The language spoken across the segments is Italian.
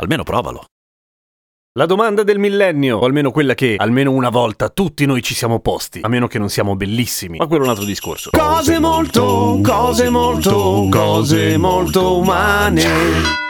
Almeno provalo. La domanda del millennio, o almeno quella che almeno una volta tutti noi ci siamo posti, a meno che non siamo bellissimi, ma quello è un altro discorso. Cose molto, cose molto, cose molto umane.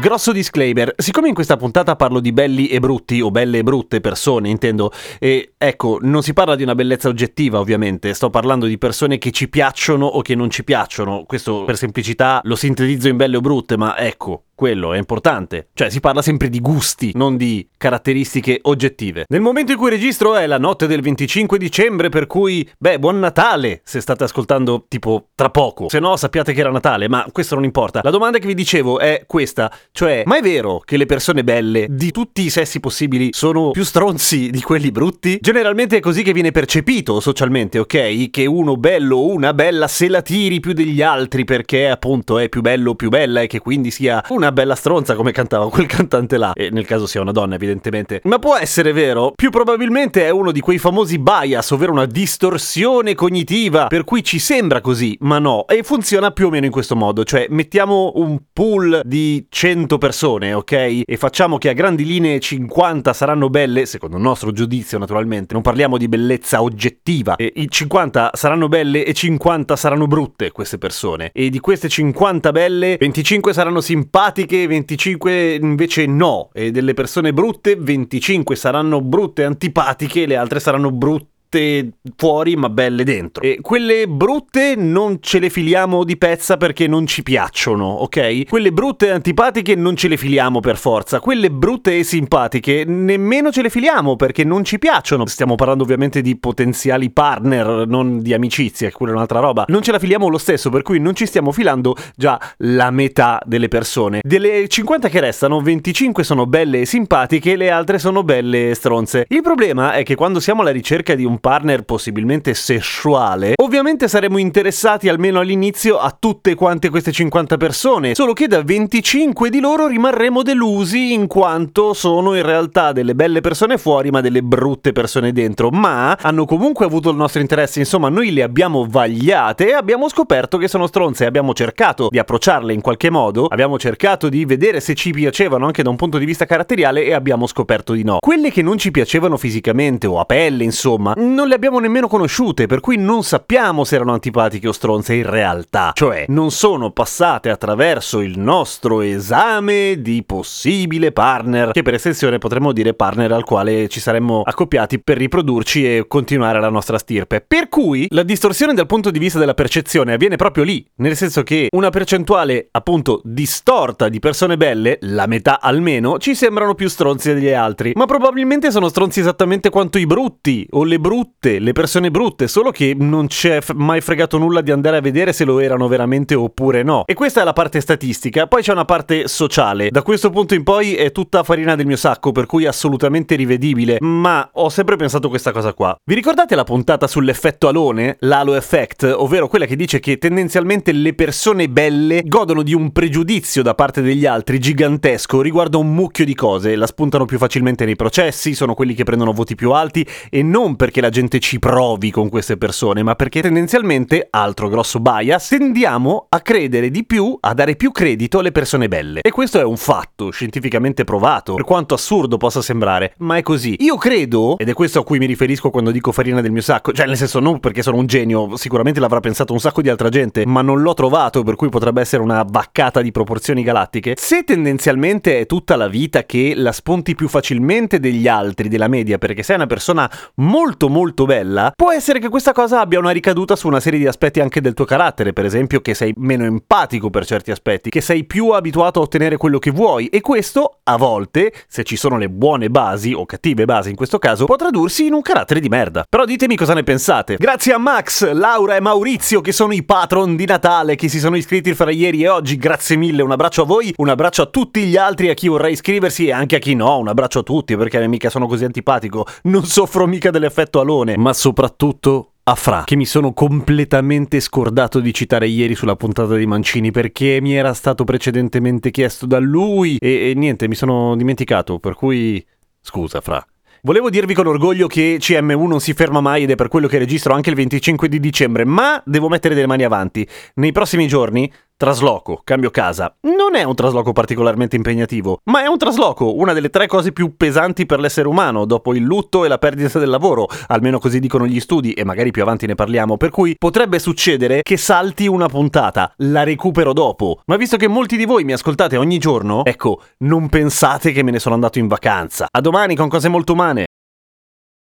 Grosso disclaimer, siccome in questa puntata parlo di belli e brutti, o belle e brutte persone, intendo, e ecco, non si parla di una bellezza oggettiva ovviamente, sto parlando di persone che ci piacciono o che non ci piacciono, questo per semplicità lo sintetizzo in belle o brutte, ma ecco, quello è importante. Cioè, si parla sempre di gusti, non di caratteristiche oggettive. Nel momento in cui registro è la notte del 25 dicembre, per cui, beh, buon Natale se state ascoltando tipo tra poco. Se no, sappiate che era Natale, ma questo non importa. La domanda che vi dicevo è questa, cioè, ma è vero che le persone belle di tutti i sessi possibili sono più stronzi di quelli brutti? Generalmente è così che viene percepito socialmente, ok? Che uno bello o una bella se la tiri più degli altri perché appunto è più bello o più bella e che quindi sia una bella stronza come cantava quel cantante là, e nel caso sia una donna evidentemente. Ma può essere vero? Più probabilmente è uno di quei famosi bias, ovvero una distorsione cognitiva, per cui ci sembra così, ma no, e funziona più o meno in questo modo, cioè mettiamo un pool di 100 persone, ok? E facciamo che a grandi linee 50 saranno belle, secondo il nostro giudizio naturalmente, non parliamo di bellezza oggettiva, e i 50 saranno belle e 50 saranno brutte queste persone, e di queste 50 belle 25 saranno simpatiche, simpatiche, 25 invece no, e delle persone brutte, 25 saranno brutte antipatiche, le altre saranno brutte fuori ma belle dentro. E quelle brutte non ce le filiamo di pezza perché non ci piacciono, ok? Quelle brutte e antipatiche non ce le filiamo per forza. Quelle brutte e simpatiche nemmeno ce le filiamo perché non ci piacciono. Stiamo parlando ovviamente di potenziali partner, non di amicizie, quella è un'altra roba. Non ce la filiamo lo stesso, per cui non ci stiamo filando già la metà delle persone. Delle 50 che restano, 25 sono belle e simpatiche, le altre sono belle e stronze. Il problema è che quando siamo alla ricerca di un partner possibilmente sessuale, ovviamente saremo interessati almeno all'inizio a tutte quante queste 50 persone, solo che da 25 di loro rimarremo delusi in quanto sono in realtà delle belle persone fuori ma delle brutte persone dentro, ma hanno comunque avuto il nostro interesse, insomma noi le abbiamo vagliate e abbiamo scoperto che sono stronze, abbiamo cercato di approcciarle in qualche modo, abbiamo cercato di vedere se ci piacevano anche da un punto di vista caratteriale e abbiamo scoperto di no. Quelle che non ci piacevano fisicamente o a pelle, insomma, non le abbiamo nemmeno conosciute, per cui non sappiamo se erano antipatiche o stronze in realtà. Cioè, non sono passate attraverso il nostro esame di possibile partner, che per estensione potremmo dire partner al quale ci saremmo accoppiati per riprodurci e continuare la nostra stirpe. Per cui la distorsione dal punto di vista della percezione avviene proprio lì, nel senso che una percentuale appunto distorta di persone belle, la metà almeno, ci sembrano più stronzi degli altri, ma probabilmente sono stronzi esattamente quanto i brutti o le brutte, le persone brutte, solo che non c'è f- mai fregato nulla di andare a vedere se lo erano veramente oppure no. E questa è la parte statistica, poi c'è una parte sociale. Da questo punto in poi è tutta farina del mio sacco, per cui assolutamente rivedibile, ma ho sempre pensato questa cosa qua. Vi ricordate la puntata sull'effetto alone, l'halo effect, ovvero quella che dice che tendenzialmente le persone belle godono di un pregiudizio da parte degli altri gigantesco riguardo un mucchio di cose, la spuntano più facilmente nei processi, sono quelli che prendono voti più alti e non perché la gente ci provi con queste persone, ma perché tendenzialmente, altro grosso bias, tendiamo a credere di più, a dare più credito alle persone belle. E questo è un fatto scientificamente provato, per quanto assurdo possa sembrare, ma è così. Io credo, ed è questo a cui mi riferisco quando dico farina del mio sacco, cioè nel senso non perché sono un genio, sicuramente l'avrà pensato un sacco di altra gente, ma non l'ho trovato, per cui potrebbe essere una vaccata di proporzioni galattiche. Se tendenzialmente è tutta la vita che la spunti più facilmente degli altri, della media, perché sei una persona molto molto molto bella, può essere che questa cosa abbia una ricaduta su una serie di aspetti anche del tuo carattere, per esempio che sei meno empatico per certi aspetti, che sei più abituato a ottenere quello che vuoi e questo, a volte, se ci sono le buone basi o cattive basi in questo caso, può tradursi in un carattere di merda. Però ditemi cosa ne pensate. Grazie a Max, Laura e Maurizio che sono i patron di Natale che si sono iscritti fra ieri e oggi, grazie mille, un abbraccio a voi, un abbraccio a tutti gli altri, a chi vorrà iscriversi e anche a chi no, un abbraccio a tutti perché mica sono così antipatico, non soffro mica dell'effetto alone, ma soprattutto a Fra, che mi sono completamente scordato di citare ieri sulla puntata di Mancini perché mi era stato precedentemente chiesto da lui e, e niente, mi sono dimenticato, per cui scusa Fra. Volevo dirvi con orgoglio che CM1 non si ferma mai ed è per quello che registro anche il 25 di dicembre, ma devo mettere delle mani avanti. Nei prossimi giorni Trasloco, cambio casa. Non è un trasloco particolarmente impegnativo, ma è un trasloco, una delle tre cose più pesanti per l'essere umano, dopo il lutto e la perdita del lavoro, almeno così dicono gli studi e magari più avanti ne parliamo, per cui potrebbe succedere che salti una puntata, la recupero dopo. Ma visto che molti di voi mi ascoltate ogni giorno, ecco, non pensate che me ne sono andato in vacanza. A domani con cose molto umane.